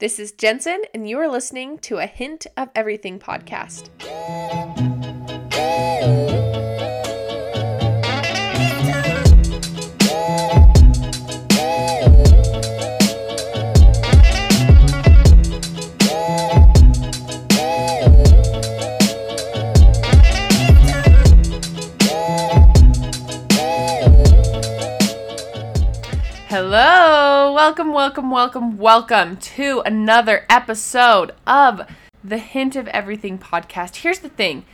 This is Jensen, and you are listening to a Hint of Everything podcast. Welcome, welcome, welcome, welcome to another episode of the Hint of Everything podcast. Here's the thing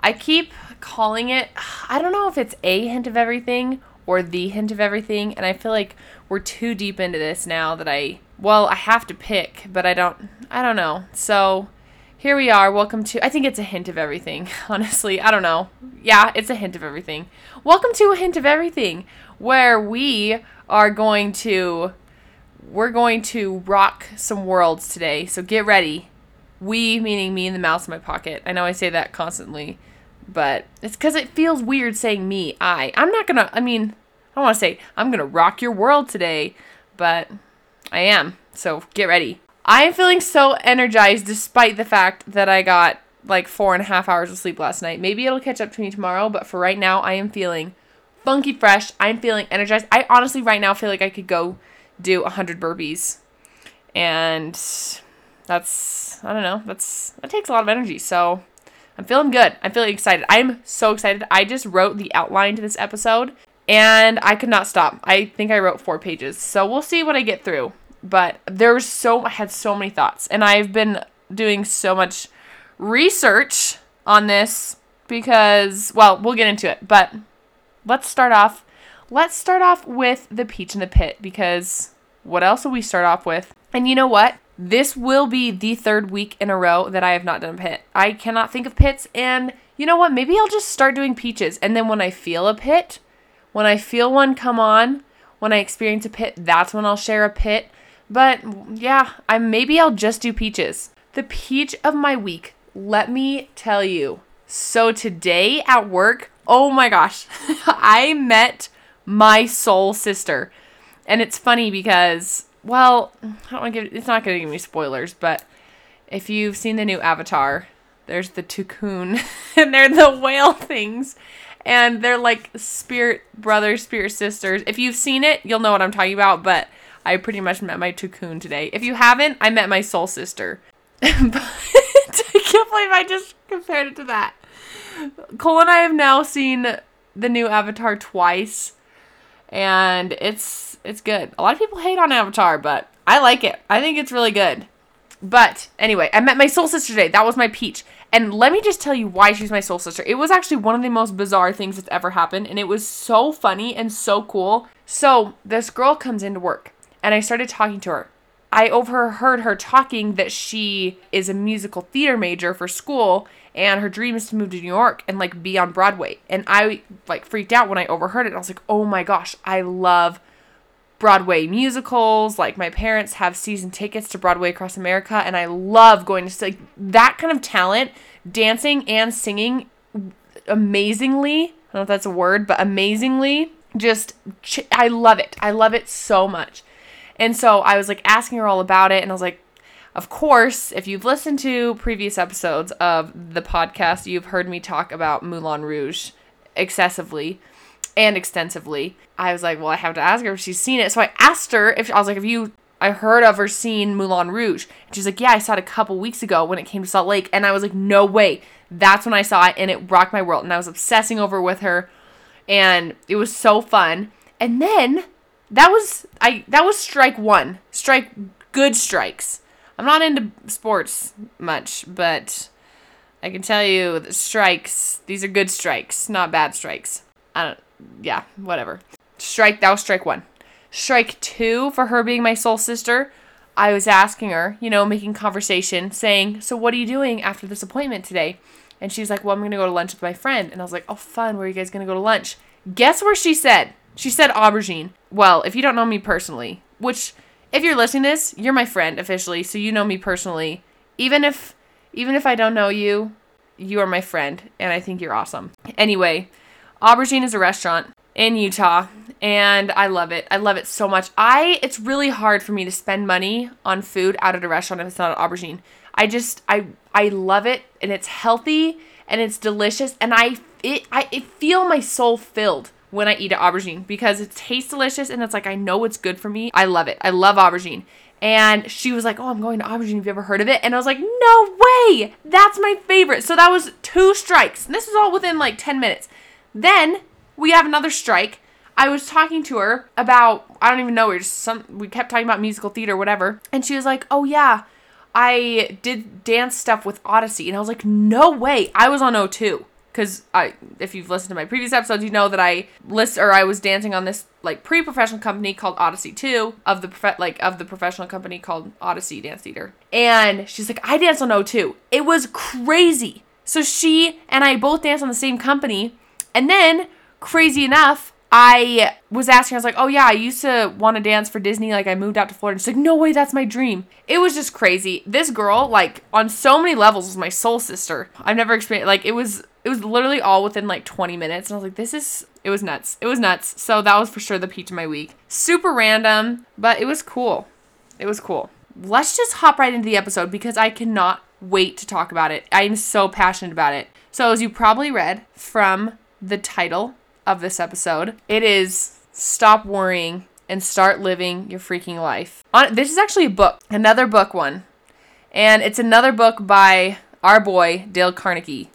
I keep calling it, I don't know if it's a hint of everything or the hint of everything, and I feel like we're too deep into this now that I, well, I have to pick, but I don't, I don't know. So here we are. Welcome to, I think it's a hint of everything, honestly. I don't know. Yeah, it's a hint of everything. Welcome to a hint of everything where we are going to we're going to rock some worlds today. So get ready. We meaning me and the mouse in my pocket. I know I say that constantly, but it's cuz it feels weird saying me. I. I'm not to I mean, I don't want to say I'm to rock your world today, but I am. So get ready. I am feeling so energized despite the fact that I got like four and a half hours of sleep last night. Maybe it'll catch up to me tomorrow, but for right now, I am feeling funky fresh. I'm feeling energized. I honestly right now feel like I could go do 100 burpees. And that's I don't know. That's that takes a lot of energy. So I'm feeling good. I'm feeling excited. I'm so excited. I just wrote the outline to this episode and I could not stop. I think I wrote 4 pages. So we'll see what I get through. But there was so I had so many thoughts and I've been doing so much research on this because well, we'll get into it. But let's start off let's start off with the peach in the pit because what else will we start off with? And you know what? This will be the third week in a row that I have not done a pit. I cannot think of pits and you know what? Maybe I'll just start doing peaches and then when I feel a pit, when I feel one come on, when I experience a pit, that's when I'll share a pit. But yeah, I maybe I'll just do peaches. The peach of my week, let me tell you. So today at work, Oh my gosh. I met my soul sister. And it's funny because, well, I don't want to give it's not going to give me spoilers, but if you've seen the new Avatar, there's the Tulkun and they're the whale things and they're like spirit brothers, spirit sisters. If you've seen it, you'll know what I'm talking about, but I pretty much met my Tulkun today. If you haven't, I met my soul sister. but I can't believe I just compared it to that. Cole and I have now seen the new Avatar twice, and it's it's good. A lot of people hate on Avatar, but I like it. I think it's really good. But anyway, I met my soul sister today. That was my peach. And let me just tell you why she's my soul sister. It was actually one of the most bizarre things that's ever happened, and it was so funny and so cool. So, this girl comes into work, and I started talking to her. I overheard her talking that she is a musical theater major for school and her dream is to move to New York and like be on Broadway. And I like freaked out when I overheard it. I was like, "Oh my gosh, I love Broadway musicals. Like my parents have season tickets to Broadway across America and I love going to like that kind of talent, dancing and singing amazingly. I don't know if that's a word, but amazingly just I love it. I love it so much. And so I was like asking her all about it and I was like, of course, if you've listened to previous episodes of the podcast, you've heard me talk about Moulin Rouge excessively and extensively. I was like, well, I have to ask her if she's seen it. So I asked her if I was like, have you I heard of her seen Moulin Rouge. And she's like, Yeah, I saw it a couple weeks ago when it came to Salt Lake. And I was like, No way. That's when I saw it and it rocked my world. And I was obsessing over with her. And it was so fun. And then that was I that was strike one. Strike good strikes. I'm not into sports much, but I can tell you that strikes, these are good strikes, not bad strikes. I don't, yeah, whatever. Strike, that was strike one. Strike two for her being my soul sister. I was asking her, you know, making conversation, saying, So what are you doing after this appointment today? And she's like, Well, I'm going to go to lunch with my friend. And I was like, Oh, fun. Where are you guys going to go to lunch? Guess where she said? She said aubergine. Well, if you don't know me personally, which if you're listening to this, you're my friend officially, so you know me personally. Even if even if I don't know you, you are my friend and I think you're awesome. Anyway, Aubergine is a restaurant in Utah and I love it. I love it so much. I it's really hard for me to spend money on food out at a restaurant if it's not aubergine. I just I I love it and it's healthy and it's delicious and I it I it feel my soul filled when I eat an aubergine because it tastes delicious and it's like I know it's good for me. I love it. I love aubergine. And she was like, "Oh, I'm going to aubergine. Have you ever heard of it?" And I was like, "No way! That's my favorite." So that was two strikes. And this was all within like 10 minutes. Then we have another strike. I was talking to her about I don't even know. We just some we kept talking about musical theater, whatever, and she was like, "Oh yeah, I did dance stuff with Odyssey," and I was like, "No way! I was on O2." Because I, if you've listened to my previous episodes, you know that I list or I was dancing on this like pre-professional company called Odyssey Two of the prof- like of the professional company called Odyssey Dance Theater, and she's like, I danced on O2. It was crazy. So she and I both danced on the same company, and then crazy enough, I was asking, I was like, oh yeah, I used to want to dance for Disney. Like I moved out to Florida. She's like, no way, that's my dream. It was just crazy. This girl, like on so many levels, was my soul sister. I've never experienced like it was. It was literally all within like 20 minutes, and I was like, this is. It was nuts. It was nuts. So that was for sure the peak of my week. Super random, but it was cool. It was cool. Let's just hop right into the episode because I cannot wait to talk about it. I'm so passionate about it. So as you probably read from the title of this episode. It is Stop Worrying and Start Living Your Freaking Life. On, this is actually a book, another book one. And it's another book by our boy, Dale Carnegie.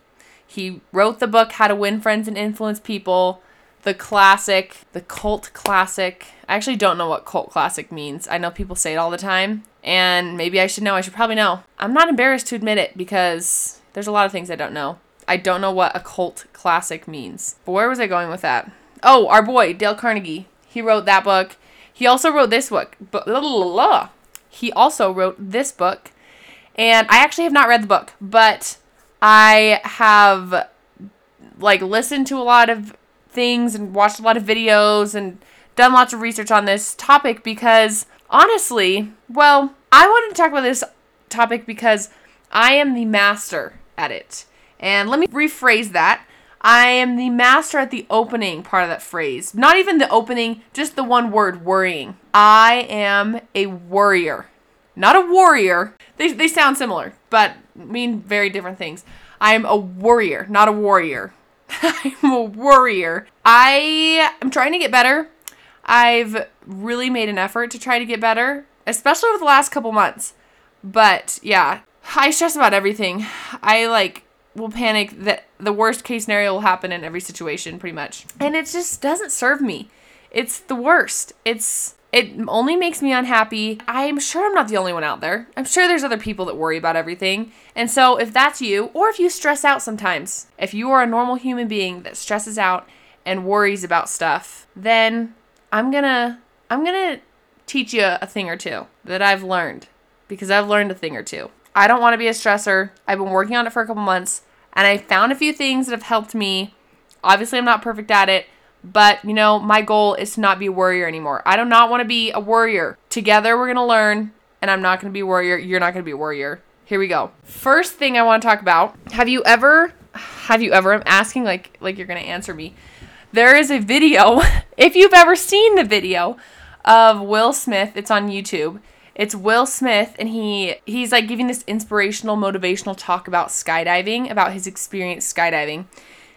He wrote the book How to Win Friends and Influence People, the classic, the cult classic. I actually don't know what cult classic means. I know people say it all the time, and maybe I should know. I should probably know. I'm not embarrassed to admit it because there's a lot of things I don't know. I don't know what a cult classic means. But where was I going with that? Oh, our boy, Dale Carnegie. He wrote that book. He also wrote this book. But he also wrote this book. And I actually have not read the book, but I have like listened to a lot of things and watched a lot of videos and done lots of research on this topic because honestly, well, I wanted to talk about this topic because I am the master at it. And let me rephrase that. I am the master at the opening part of that phrase. Not even the opening, just the one word, worrying. I am a worrier. Not a warrior. They, they sound similar, but mean very different things. I am a worrier, not a warrior. I'm a worrier. I am trying to get better. I've really made an effort to try to get better, especially over the last couple months. But yeah, I stress about everything. I like will panic that the worst case scenario will happen in every situation pretty much. And it just doesn't serve me. It's the worst. It's it only makes me unhappy. I'm sure I'm not the only one out there. I'm sure there's other people that worry about everything. And so if that's you or if you stress out sometimes, if you are a normal human being that stresses out and worries about stuff, then I'm to I'm to teach you a thing or two that I've learned because I've learned a thing or two. I don't want to be a stressor. I've been working on it for a couple months and I found a few things that have helped me. Obviously, I'm not perfect at it, but you know, my goal is to not be a worrier anymore. I do not want to be a worrier. Together, we're going to learn, and I'm not going to be a worrier. You're not going to be a worrier. Here we go. First thing I want to talk about. Have you ever have you ever I'm asking like like you're going to answer me. There is a video, if you've ever seen the video of Will Smith, it's on YouTube it's Will Smith and he he's like giving this inspirational motivational talk about skydiving, about his experience skydiving.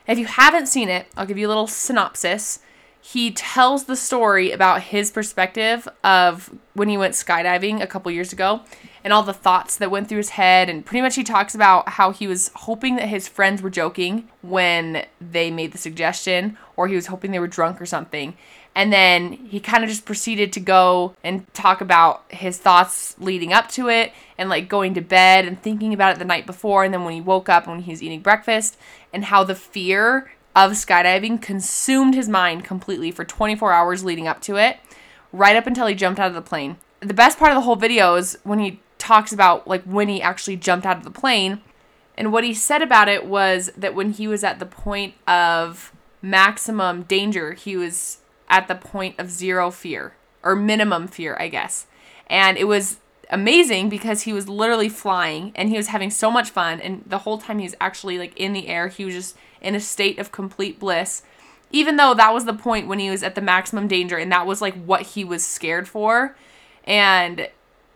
If you haven't seen it, I'll give you a little synopsis. He tells the story about his perspective of when he went skydiving a couple years ago and all the thoughts that went through his head and pretty much he talks about how he was hoping that his friends were joking when they made the suggestion or he was hoping they were drunk or something and then he kind of just proceeded to go and talk about his thoughts leading up to it and like going to bed and thinking about it the night before. And then when he woke up and when he was eating breakfast, and how the fear of skydiving consumed his mind completely for 24 hours leading up to it, right up until he jumped out of the plane. The best part of the whole video is when he talks about like when he actually jumped out of the plane. And what he said about it was that when he was at the point of maximum danger, he was at the point of zero fear or minimum fear, I guess. And it was amazing because he was literally flying and he was having so much fun and the whole time he was actually like in the air, he was just in a state of complete bliss. even though that was the point when he was at the maximum danger and that was like what he was scared for. And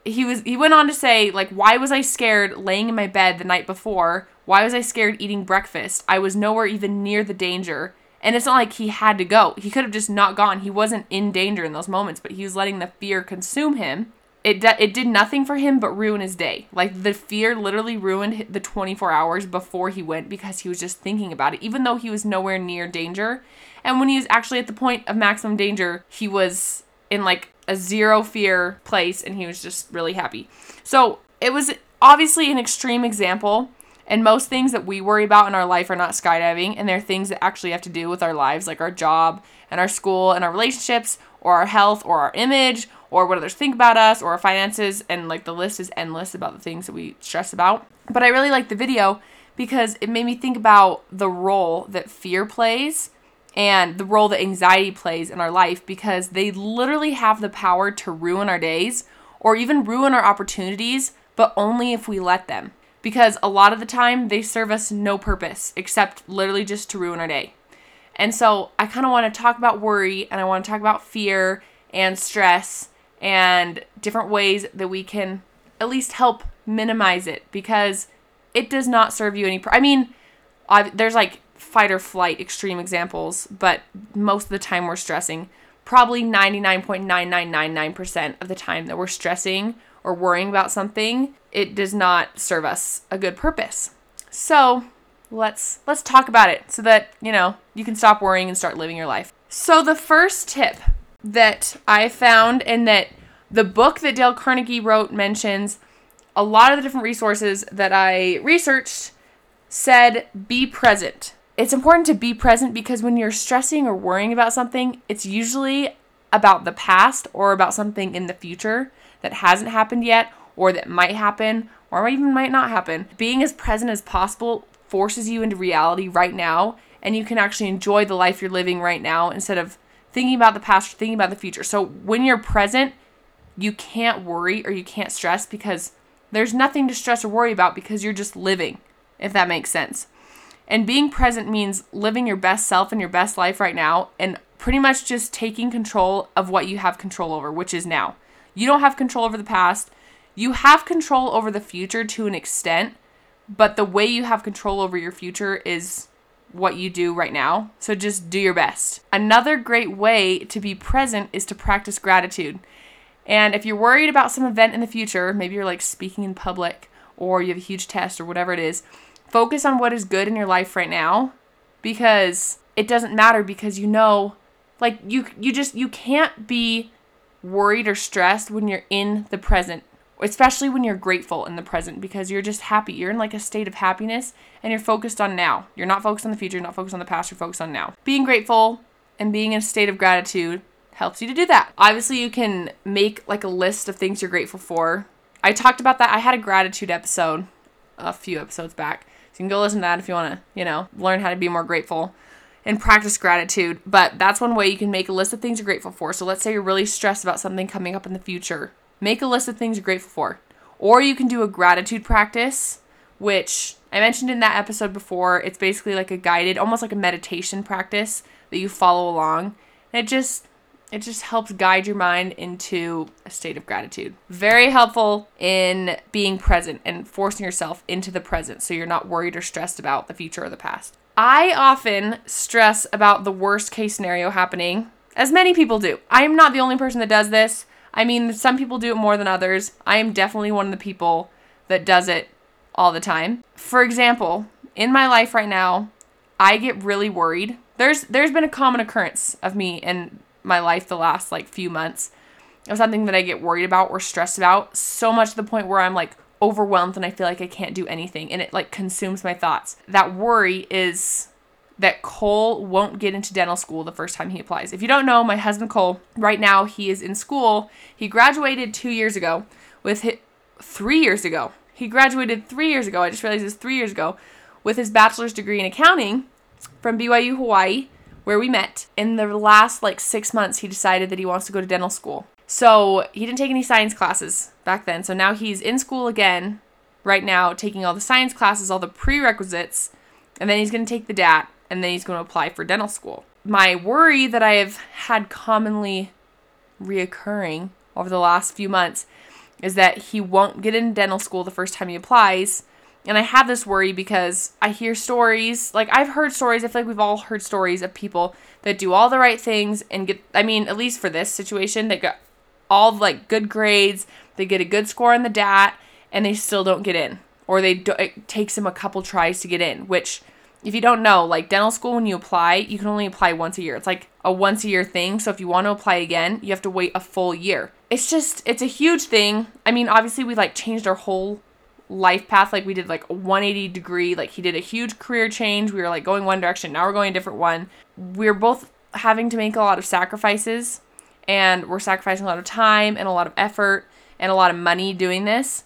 he was he went on to say like why was I scared laying in my bed the night before? Why was I scared eating breakfast? I was nowhere even near the danger. And it's not like he had to go. He could have just not gone. He wasn't in danger in those moments, but he was letting the fear consume him. It d- it did nothing for him but ruin his day. Like the fear literally ruined the 24 hours before he went because he was just thinking about it even though he was nowhere near danger. And when he was actually at the point of maximum danger, he was in like a zero fear place and he was just really happy. So, it was obviously an extreme example and most things that we worry about in our life are not skydiving, and they're things that actually have to do with our lives, like our job and our school and our relationships, or our health, or our image, or what others think about us, or our finances. And like the list is endless about the things that we stress about. But I really like the video because it made me think about the role that fear plays and the role that anxiety plays in our life because they literally have the power to ruin our days or even ruin our opportunities, but only if we let them because a lot of the time they serve us no purpose except literally just to ruin our day. And so I kind of want to talk about worry and I want to talk about fear and stress and different ways that we can at least help minimize it because it does not serve you any. Pr- I mean, I've, there's like fight or flight extreme examples, but most of the time we're stressing. Probably 99.9999% of the time that we're stressing or worrying about something, it does not serve us a good purpose. So, let's let's talk about it so that, you know, you can stop worrying and start living your life. So, the first tip that I found and that the book that Dale Carnegie wrote mentions a lot of the different resources that I researched said be present. It's important to be present because when you're stressing or worrying about something, it's usually about the past or about something in the future that hasn't happened yet or that might happen or even might not happen. Being as present as possible forces you into reality right now and you can actually enjoy the life you're living right now instead of thinking about the past or thinking about the future. So when you're present, you can't worry or you can't stress because there's nothing to stress or worry about because you're just living, if that makes sense. And being present means living your best self and your best life right now and pretty much just taking control of what you have control over, which is now. You don't have control over the past. You have control over the future to an extent, but the way you have control over your future is what you do right now. So just do your best. Another great way to be present is to practice gratitude. And if you're worried about some event in the future, maybe you're like speaking in public or you have a huge test or whatever it is, focus on what is good in your life right now because it doesn't matter because you know like you you just you can't be worried or stressed when you're in the present, especially when you're grateful in the present because you're just happy. You're in like a state of happiness and you're focused on now. You're not focused on the future, not focused on the past, you're focused on now. Being grateful and being in a state of gratitude helps you to do that. Obviously, you can make like a list of things you're grateful for. I talked about that. I had a gratitude episode a few episodes back. So you can go listen to that if you want to, you know, learn how to be more grateful and practice gratitude. But that's one way you can make a list of things you're grateful for. So let's say you're really stressed about something coming up in the future. Make a list of things you're grateful for. Or you can do a gratitude practice, which I mentioned in that episode before. It's basically like a guided, almost like a meditation practice that you follow along. And it just it just helps guide your mind into a state of gratitude. Very helpful in being present and forcing yourself into the present so you're not worried or stressed about the future or the past. I often stress about the worst case scenario happening, as many people do. I am not the only person that does this. I mean, some people do it more than others. I am definitely one of the people that does it all the time. For example, in my life right now, I get really worried. There's there's been a common occurrence of me in my life the last like few months of something that I get worried about or stressed about so much to the point where I'm like, overwhelmed and I feel like I can't do anything and it like consumes my thoughts. That worry is that Cole won't get into dental school the first time he applies. If you don't know, my husband Cole, right now he is in school. He graduated 2 years ago with his, 3 years ago. He graduated 3 years ago. I just realized it's 3 years ago with his bachelor's degree in accounting from BYU Hawaii where we met. In the last like 6 months he decided that he wants to go to dental school. So he didn't take any science classes back then. So now he's in school again, right now, taking all the science classes, all the prerequisites, and then he's going to take the DAT, and then he's going to apply for dental school. my worry that I have had commonly reoccurring over the last few months is that he won't get in dental school the first time he applies. And I have this worry because I hear stories, like I've heard stories, I feel like we've all heard stories of people that do all the right things and get, I mean, at least for this situation, they got all like good grades, they get a good score on the DAT, and they still don't get in. Or they do, it takes them a couple tries to get in, which if you don't know, like dental school, when you apply, you can only apply once a year. It's like a once a year thing. So if you want to apply again, you have to wait a full year. It's just, it's a huge thing. I mean, obviously, we like changed our whole life path. Like we did like a 180 degree. Like he did a huge career change. We were like going one direction. Now we're going a different one. We're both having to make a lot of sacrifices and we're sacrificing a lot of time and a lot of effort and a lot of money doing this.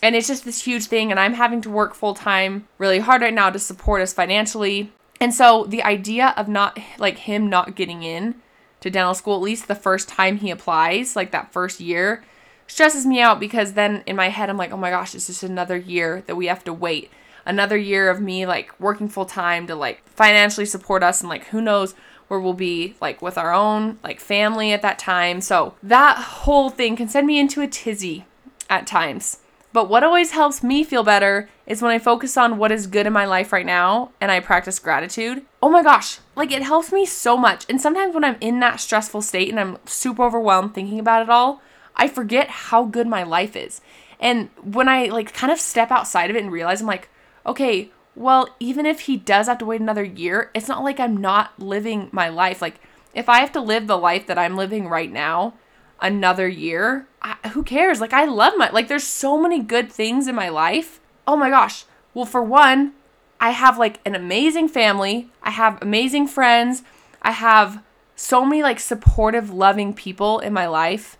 And it's just this huge thing and i'm having to work full time really hard right now to support us financially. And so the idea of not like him not getting in to dental school at least the first time he applies like that first year stresses me out because then in my head i'm like oh my gosh it's just another year that we have to wait. Another year of me like working full time to like financially support us and like who knows where we'll be like with our own like family at that time so that whole thing can send me into a tizzy at times but what always helps me feel better is when I focus on what is good in my life right now and I practice gratitude. Oh my gosh, like it helps me so much. And sometimes when I'm in that stressful state and I'm super overwhelmed thinking about it all, I forget how good my life is. And when I like kind of step outside of it and realize I'm like, okay, well, even if he does have to wait another year, it's not like I'm not living my life. Like if I have to live the life that I'm living right now, another year, I, who cares? Like I love my like there's so many good things in my life. Oh my gosh. Well, for one, I have like an amazing family. I have amazing friends. I have so many like supportive, loving people in my life.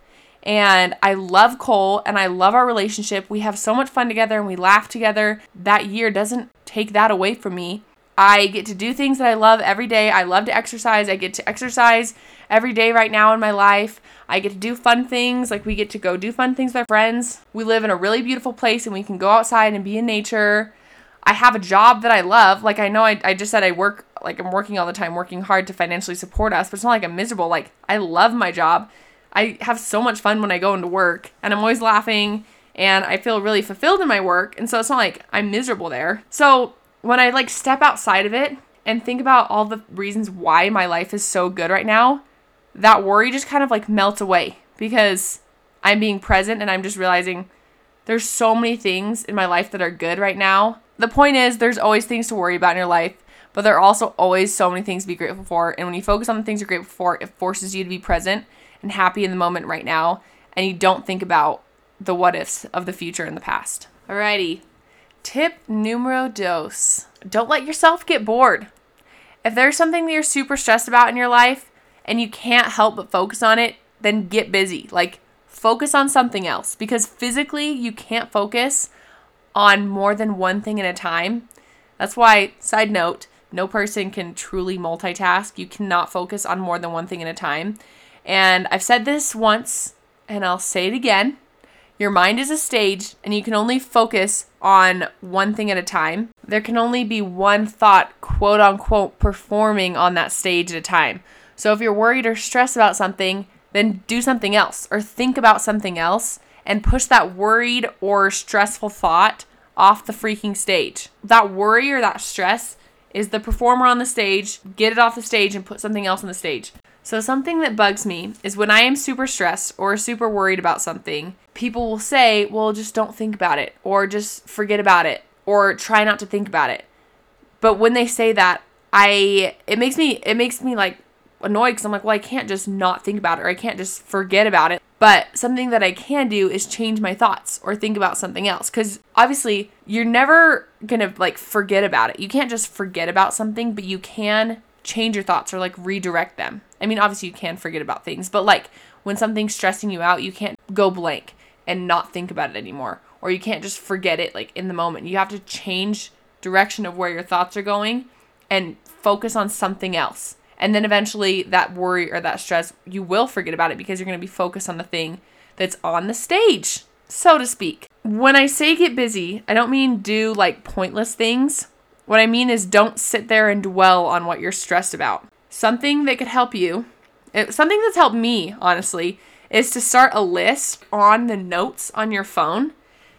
And I love Cole and I love our relationship. We have so much fun together and we laugh together. That year doesn't take that away from me. I get to do things that I love every day. I love to exercise. I get to exercise every day right now in my life. I get to do fun things. Like we get to go do fun things with our friends. We live in a really beautiful place and we can go outside and be in nature. I have a job that I love. Like I know I, I just said I work like I'm working all the time, working hard to financially support us, but it's not like I'm miserable. Like I love my job. I have so much fun when I go into work and I'm always laughing and I feel really fulfilled in my work. And so it's not like I'm miserable there. So when I like step outside of it and think about all the reasons why my life is so good right now, that worry just kind of like melts away because I'm being present and I'm just realizing there's so many things in my life that are good right now. The point is, there's always things to worry about in your life, but there are also always so many things to be grateful for. And when you focus on the things you're grateful for, it forces you to be present and happy in the moment right now. And you don't think about the what ifs of the future and the past. Alrighty. Tip numero dos don't let yourself get bored. If there's something that you're super stressed about in your life, and you can't help but focus on it, then get busy. Like, focus on something else because physically you can't focus on more than one thing at a time. That's why, side note, no person can truly multitask. You cannot focus on more than one thing at a time. And I've said this once, and I'll say it again. Your mind is a stage, and you can only focus on one thing at a time. There can only be one thought, quote unquote, performing on that stage at a time. So if you're worried or stressed about something, then do something else or think about something else and push that worried or stressful thought off the freaking stage. That worry or that stress is the performer on the stage, get it off the stage and put something else on the stage. So, something that bugs me is when I am super stressed or super worried about something, people will say, well, just don't think about it, or just forget about it, or try not to think about it. But when they say that, I, it makes me, it makes me like annoyed because I'm like, well, I can't just not think about it or I can't just forget about it. But something that I can do is change my thoughts or think about something else. Because obviously, you're never to like forget about it. You can't just forget about something, but you can change your thoughts or like redirect them. I mean, obviously, you can forget about things, but like when something's stressing you out, you can't go blank and not think about it anymore. Or you can't just forget it like in the moment. You have to change direction of where your thoughts are going and focus on something else. And then eventually that worry or that stress, you will forget about it because you're going to be focused on the thing that's on the stage, so to speak. When I say get busy, I don't mean do like pointless things. What I mean is don't sit there and dwell on what you're stressed about. something that could help you, something that's helped me, honestly, is to start a list on the notes on your phone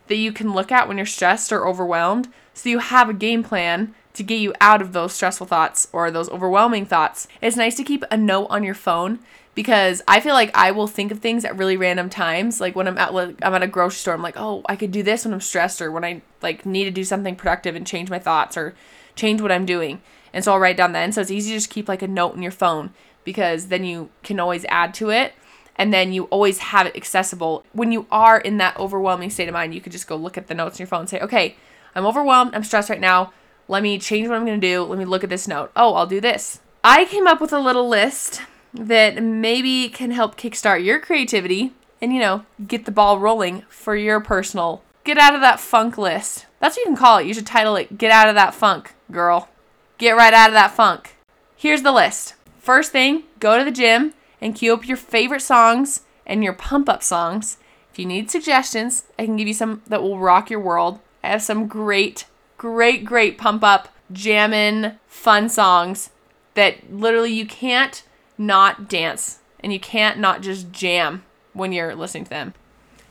that you can look at when you're stressed or overwhelmed. So you have a game plan to get you out of those stressful thoughts or those overwhelming thoughts. It's nice to keep a note on your phone because I feel like I will think of things at really random times. Like when I'm at like, I'm at a grocery store, I'm like, oh, I could do this when I'm stressed or when I like need to do something productive and change my thoughts or change what I'm doing. And so I'll write down then. So it's easy to just keep like a note in your phone because then you can always add to it and then you always have it accessible. When you are in that overwhelming state of mind, you could just go look at the notes in your phone and say, okay, I'm overwhelmed, I'm stressed right now. Let me change what I'm to do. Let me look at this note. Oh, I'll do this. I came up with a little list that maybe can help kickstart your creativity and, you know, get the ball rolling for your personal get out of that funk list. That's what you can call it. You should title it Get Out of That Funk, girl. Get right out of that funk. Here's the list. First thing, go to the gym and cue up your favorite songs and your pump up songs. If you need suggestions, I can give you some that will rock your world. I have some great, great, great pump up, jammin', fun songs that literally you can't not dance and you can't not just jam when you're listening to them.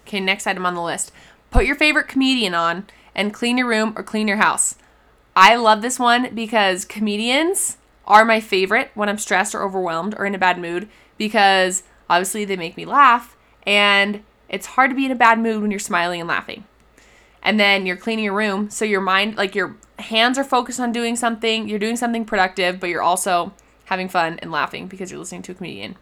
Okay, next item on the list. Put your favorite comedian on and clean your room or clean your house. I love this one because comedians are my favorite when I'm stressed or overwhelmed or in a bad mood because obviously they make me laugh and it's hard to be in a bad mood when you're smiling and laughing. And then you're cleaning your room so your mind like your hands are focused on doing something, you're doing something productive, but you're also having fun and laughing because you're listening to a comedian.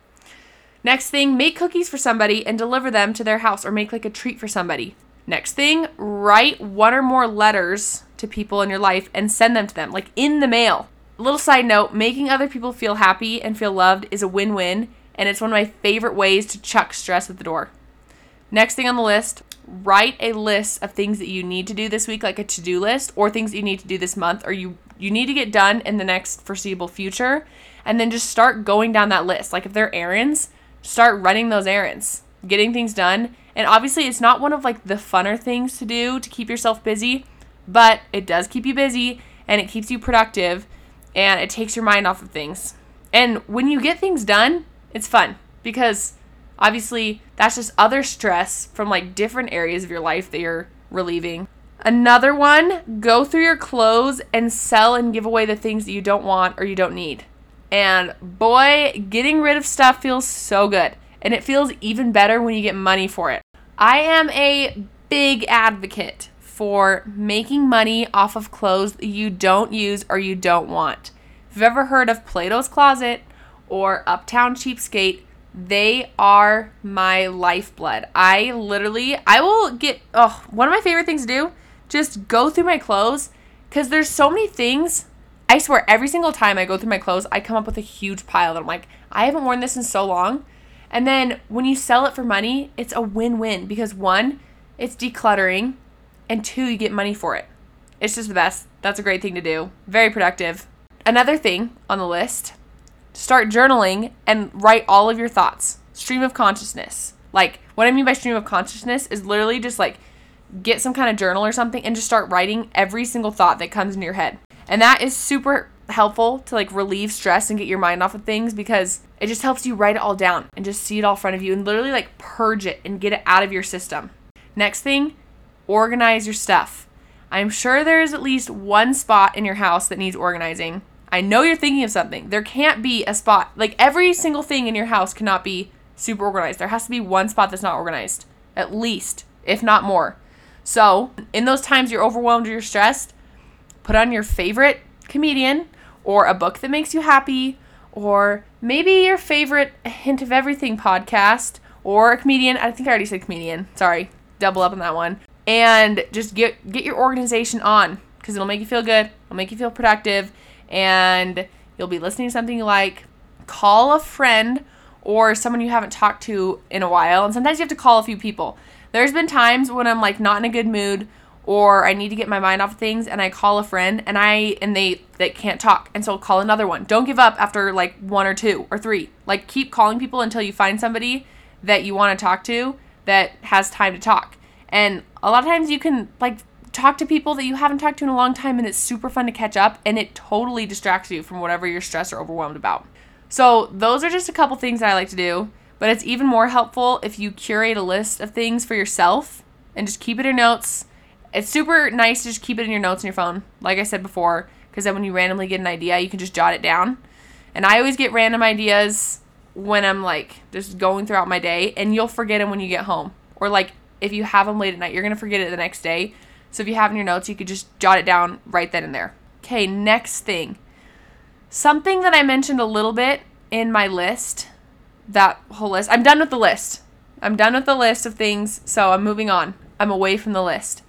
Next thing, make cookies for somebody and deliver them to their house or make like a treat for somebody. Next thing, write one or more letters to people in your life and send them to them, like in the mail. Little side note making other people feel happy and feel loved is a win win and it's one of my favorite ways to chuck stress at the door. Next thing on the list, write a list of things that you need to do this week, like a to do list, or things that you need to do this month, or you, you need to get done in the next foreseeable future. And then just start going down that list. Like if they're errands, start running those errands, getting things done. And obviously, it's not one of like the funner things to do to keep yourself busy, but it does keep you busy and it keeps you productive and it takes your mind off of things. And when you get things done, it's fun because obviously that's just other stress from like different areas of your life that you're relieving. Another one, go through your clothes and sell and give away the things that you don't want or you don't need. And boy, getting rid of stuff feels so good. And it feels even better when you get money for it. I am a big advocate for making money off of clothes that you don't use or you don't want. If you've ever heard of Plato's Closet or Uptown Cheapskate, they are my lifeblood. I literally, I will get, oh, one of my favorite things to do, just go through my clothes because there's so many things. I swear, every single time I go through my clothes, I come up with a huge pile that I'm like, I haven't worn this in so long. And then when you sell it for money, it's a win win because one, it's decluttering, and two, you get money for it. It's just the best. That's a great thing to do. Very productive. Another thing on the list start journaling and write all of your thoughts. Stream of consciousness. Like, what I mean by stream of consciousness is literally just like get some kind of journal or something and just start writing every single thought that comes in your head. And that is super helpful to like relieve stress and get your mind off of things because it just helps you write it all down and just see it all in front of you and literally like purge it and get it out of your system. Next thing, organize your stuff. I'm sure there is at least one spot in your house that needs organizing I know you're thinking of something. There can't be a spot, like every single thing in your house cannot be super organized. There has to be one spot that's not organized, at least, if not more. So, in those times you're overwhelmed or you're stressed, put on your favorite comedian or a book that makes you happy or maybe your favorite Hint of Everything podcast or a comedian. I think I already said comedian. Sorry. Double up on that one. And just get get your organization on cuz it'll make you feel good. It'll make you feel productive and you'll be listening to something you like. Call a friend or someone you haven't talked to in a while. And sometimes you have to call a few people. There's been times when I'm like not in a good mood or I need to get my mind off things and I call a friend and I and they they can't talk and so I'll call another one. Don't give up after like one or two or three. Like keep calling people until you find somebody that you want to talk to that has time to talk. And a lot of times you can like talk to people that you haven't talked to in a long time and it's super fun to catch up and it totally distracts you from whatever you're stressed or overwhelmed about. So, those are just a couple things that I like to do, but it's even more helpful if you curate a list of things for yourself and just keep it in your notes. It's super nice to just keep it in your notes on your phone, like I said before, because then when you randomly get an idea, you can just jot it down. And I always get random ideas when I'm like just going throughout my day, and you'll forget them when you get home. Or like if you have them late at night, you're gonna forget it the next day. So if you have in your notes, you could just jot it down right then and there. Okay, next thing. Something that I mentioned a little bit in my list, that whole list. I'm done with the list. I'm done with the list of things, so I'm moving on. I'm away from the list.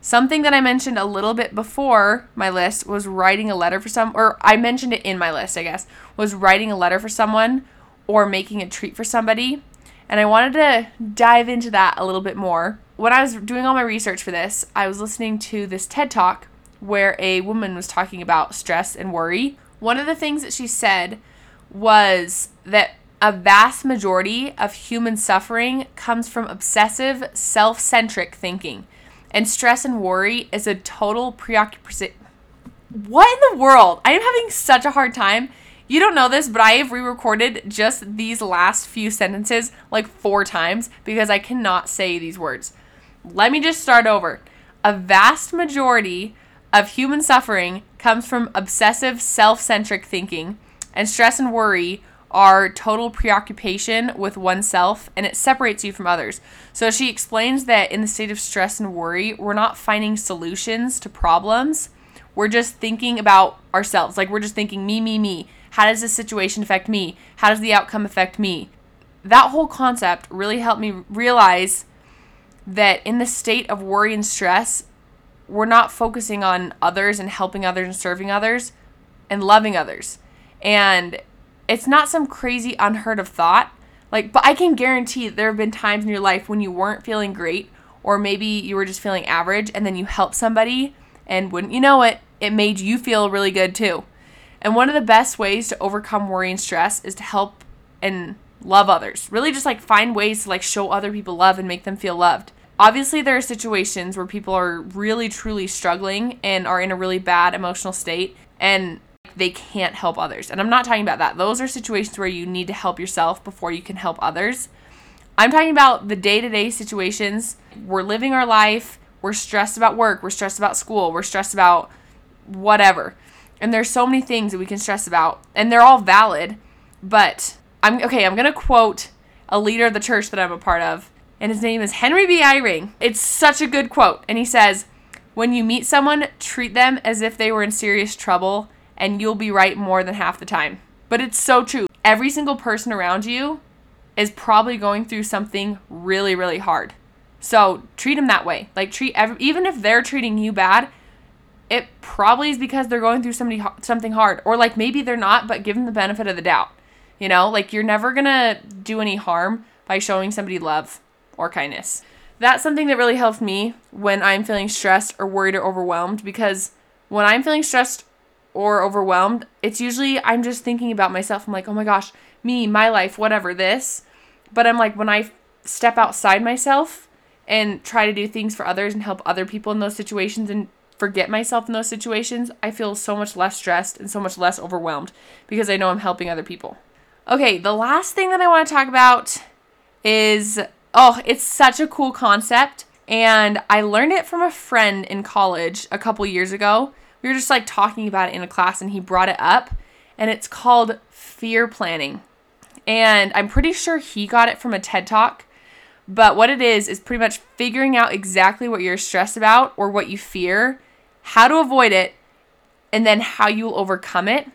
Something that I mentioned a little bit before my list was writing a letter for some, or I mentioned it in my list, I guess, was writing a letter for someone or making a treat for somebody. And I wanted to dive into that a little bit more. When I was doing all my research for this, I was listening to this TED Talk where a woman was talking about stress and worry. One of the things that she said was that a vast majority of human suffering comes from obsessive, self centric thinking. And stress and worry is a total preoccupation. What in the world? I am having such a hard time. You don't know this, but I have re recorded just these last few sentences like four times because I cannot say these words. Let me just start over. A vast majority of human suffering comes from obsessive, self centric thinking, and stress and worry are total preoccupation with oneself and it separates you from others. So she explains that in the state of stress and worry, we're not finding solutions to problems. We're just thinking about ourselves. Like we're just thinking, me, me, me. How does this situation affect me? How does the outcome affect me? That whole concept really helped me realize that in the state of worry and stress, we're not focusing on others and helping others and serving others and loving others. And it's not some crazy unheard of thought. Like, but I can guarantee that there have been times in your life when you weren't feeling great, or maybe you were just feeling average, and then you helped somebody, and wouldn't you know it, it made you feel really good too. And one of the best ways to overcome worry and stress is to help and love others. Really just like find ways to like show other people love and make them feel loved. Obviously, there are situations where people are really truly struggling and are in a really bad emotional state, and they can't help others. And I'm not talking about that. Those are situations where you need to help yourself before you can help others. I'm talking about the day to day situations. We're living our life. We're stressed about work. We're stressed about school. We're stressed about whatever. And there's so many things that we can stress about. And they're all valid. But I'm okay. I'm going to quote a leader of the church that I'm a part of. And his name is Henry B. Eyring. It's such a good quote. And he says, When you meet someone, treat them as if they were in serious trouble and you'll be right more than half the time. But it's so true. Every single person around you is probably going through something really, really hard. So treat them that way. Like treat every, even if they're treating you bad, it probably is because they're going through somebody something hard, or like maybe they're not, but give them the benefit of the doubt. You know, like you're never gonna do any harm by showing somebody love or kindness. That's something that really helps me when I'm feeling stressed or worried or overwhelmed because when I'm feeling stressed or overwhelmed, it's usually I'm just thinking about myself. I'm like, oh my gosh, me, my life, whatever, this. But I'm like, when I step outside myself and try to do things for others and help other people in those situations and forget myself in those situations, I feel so much less stressed and so much less overwhelmed because I know I'm helping other people. Okay, the last thing that I want to talk about is oh, it's such a cool concept. And I learned it from a friend in college a couple years ago we were just like talking about it in a class and he brought it up and it's called fear planning. And I'm pretty sure he got it from a TED Talk. But what it is is pretty much figuring out exactly what you're stressed about or what you fear, how to avoid it, and then how you'll overcome it.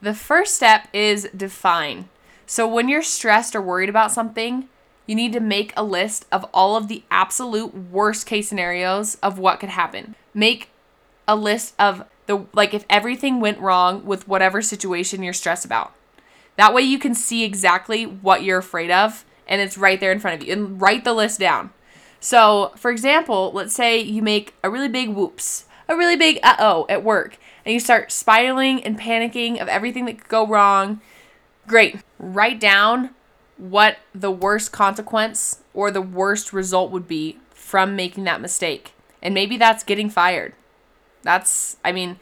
The first step is define. So when you're stressed or worried about something, you need to make a list of all of the absolute worst case scenarios of what could happen. Make a list of the like if everything went wrong with whatever situation you're stressed about. That way you can see exactly what you're afraid of and it's right there in front of you and write the list down. So, for example, let's say you make a really big whoops, a really big uh-oh at work and you start spiraling and panicking of everything that could go wrong. Great. Write down what the worst consequence or the worst result would be from making that mistake. And maybe that's getting fired. That's, I mean,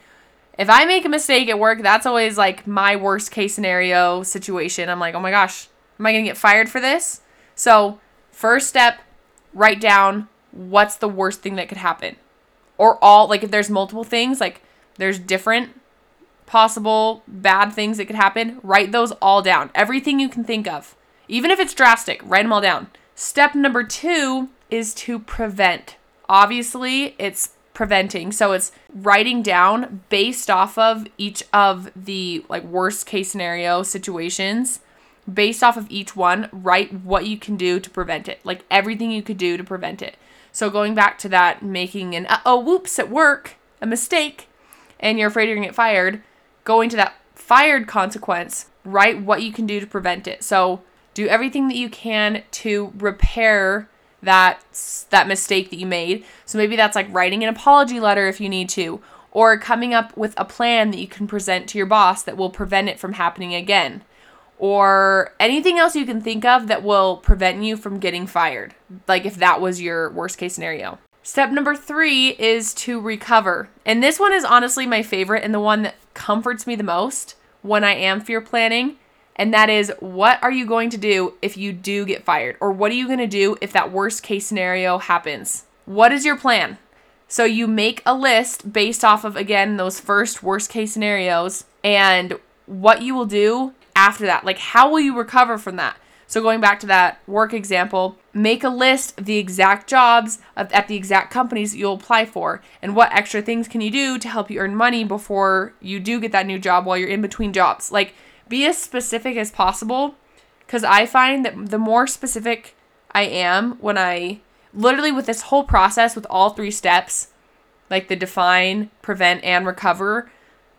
if I make a mistake at work, that's always like my worst case scenario situation. I'm like, oh my gosh, am I going to get fired for this? So, first step, write down what's the worst thing that could happen. Or all, like if there's multiple things, like there's different possible bad things that could happen, write those all down. Everything you can think of. Even if it's drastic, write them all down. Step number two is to prevent. Obviously, it's preventing. So it's writing down based off of each of the like worst case scenario situations. Based off of each one, write what you can do to prevent it. Like everything you could do to prevent it. So going back to that making an uh, oh whoops at work, a mistake, and you're afraid you're gonna get fired, going to that fired consequence, write what you can do to prevent it. So do everything that you can to repair that that mistake that you made. So maybe that's like writing an apology letter if you need to or coming up with a plan that you can present to your boss that will prevent it from happening again. Or anything else you can think of that will prevent you from getting fired. Like if that was your worst case scenario. Step number three is to recover. And this one is honestly my favorite and the one that comforts me the most when I am fear planning and that is what are you going to do if you do get fired? Or what are you going to do if that worst case scenario happens? What is your plan? So you make a list based off of, again, those first worst case scenarios and what you will do after that. Like, how will you recover from that? So, going back to that work example, make a list of the exact jobs of, at the exact companies you'll apply for and what extra things can you do to help you earn money before you do get that new job while you're in between jobs. Like, be as specific as possible because I find that the more specific I am when I literally with this whole process with all three steps, like the define, prevent, and recover,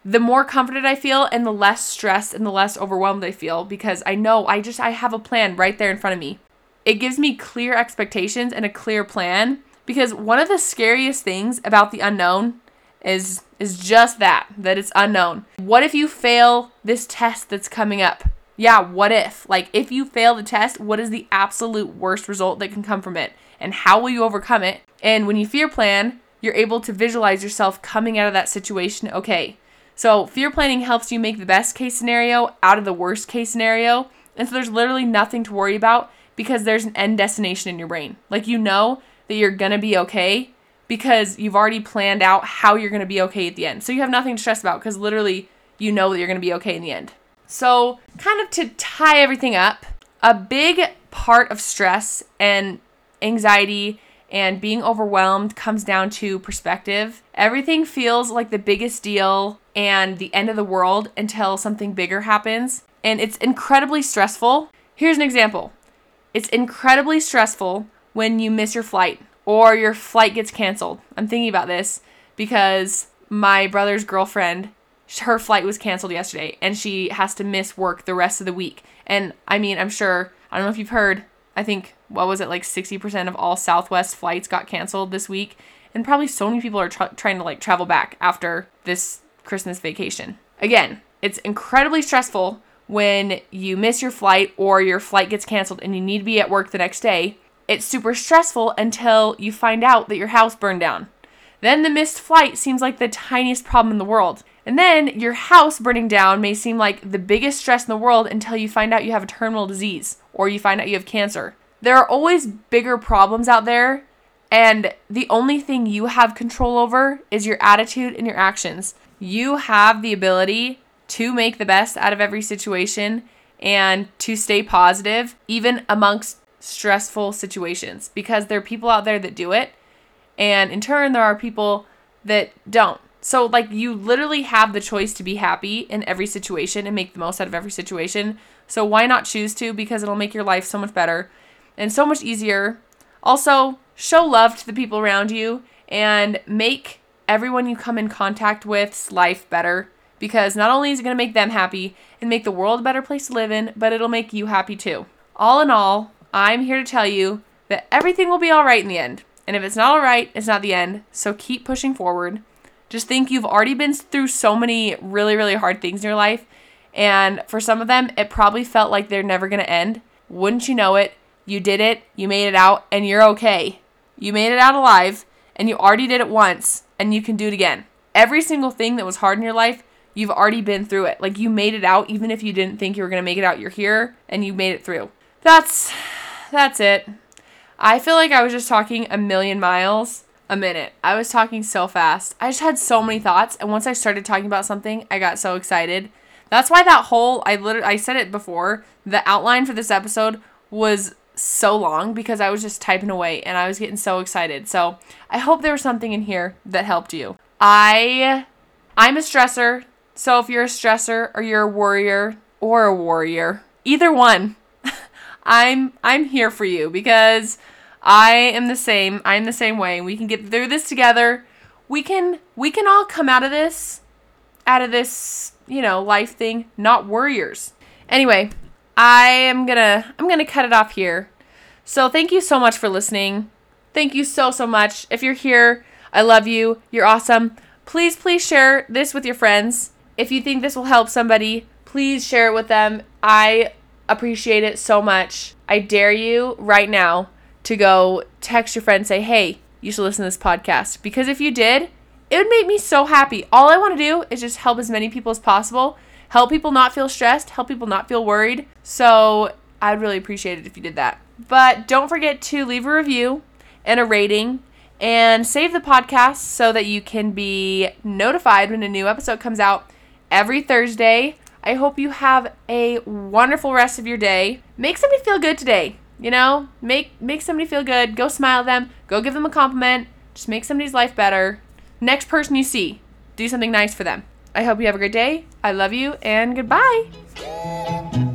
the more comforted I feel and the less stressed and the less overwhelmed I feel because I know I just I have a plan right there in front of me. It gives me clear expectations and a clear plan because one of the scariest things about the unknown is is just that that it's unknown. What if you fail this test that's coming up? Yeah, what if? Like if you fail the test, what is the absolute worst result that can come from it? And how will you overcome it? And when you fear plan, you're able to visualize yourself coming out of that situation okay. So, fear planning helps you make the best case scenario out of the worst case scenario. And so there's literally nothing to worry about because there's an end destination in your brain. Like you know that you're going to be okay because you've already planned out how you're going to be okay at the end. So you have nothing to stress about because literally you know that you're going to be okay in the end. So, kind of to tie everything up, a big part of stress and anxiety and being overwhelmed comes down to perspective. Everything feels like the biggest deal and the end of the world until something bigger happens. And it's incredibly stressful. Here's an example it's incredibly stressful when you miss your flight or your flight gets canceled. I'm thinking about this because my brother's girlfriend, her flight was canceled yesterday and she has to miss work the rest of the week. And I mean, I'm sure, I don't know if you've heard, I think, what was it, like 60% of all Southwest flights got canceled this week. And probably so many people are tra- trying to like travel back after this Christmas vacation. Again, it's incredibly stressful when you miss your flight or your flight gets canceled and you need to be at work the next day it's super stressful until you find out that your house burned down. Then the missed flight seems like the tiniest problem in the world. And then your house burning down may seem like the biggest stress in the world until you find out you have a terminal disease or you find out you have cancer. There are always bigger problems out there, and the only thing you have control over is your attitude and your actions. You have the ability to make the best out of every situation and to stay positive, even amongst stressful situations because there are people out there that do it and in turn there are people that don't. So like you literally have the choice to be happy in every situation and make the most out of every situation. So why not choose to because it'll make your life so much better and so much easier. Also, show love to the people around you and make everyone you come in contact with's life better because not only is it going to make them happy and make the world a better place to live in, but it'll make you happy too. All in all, I'm here to tell you that everything will be all right in the end. And if it's not all right, it's not the end. So keep pushing forward. Just think you've already been through so many really, really hard things in your life. And for some of them, it probably felt like they're never going to end. Wouldn't you know it? You did it, you made it out, and you're okay. You made it out alive, and you already did it once, and you can do it again. every single thing that was hard in your life, you've already been through it. Like you made it out even if you didn't think you were going to make it out. You're here and you made it through. That's that's it. I feel like I was just talking a million miles a minute. I was talking so fast. I just had so many thoughts and once I started talking about something, I got so excited. That's why that whole I literally I said it before, the outline for this episode was so long because I was just typing away and I was getting so excited. So, I hope there was something in here that helped you. I I'm a stressor. So if you're a stressor or you're a worrier or a warrior, either one, I'm I'm here for you because I am the same. I'm the same way. We can get through this together. We can we can all come out of this out of this, you know, life thing not warriors. Anyway, I am going to I'm going to cut it off here. So thank you so much for listening. Thank you so so much. If you're here, I love you. You're awesome. Please please share this with your friends. If you think this will help somebody, please share it with them. I appreciate it so much. I dare you right now to go text your friend say, "Hey, you should listen to this podcast." Because if you did, it would make me so happy. All I want to do is just help as many people as possible. Help people not feel stressed, help people not feel worried. So, I'd really appreciate it if you did that. But don't forget to leave a review and a rating and save the podcast so that you can be notified when a new episode comes out every Thursday. I hope you have a wonderful rest of your day. Make somebody feel good today. You know, make make somebody feel good. Go smile at them. Go give them a compliment. Just make somebody's life better. Next person you see, do something nice for them. I hope you have a great day. I love you and goodbye.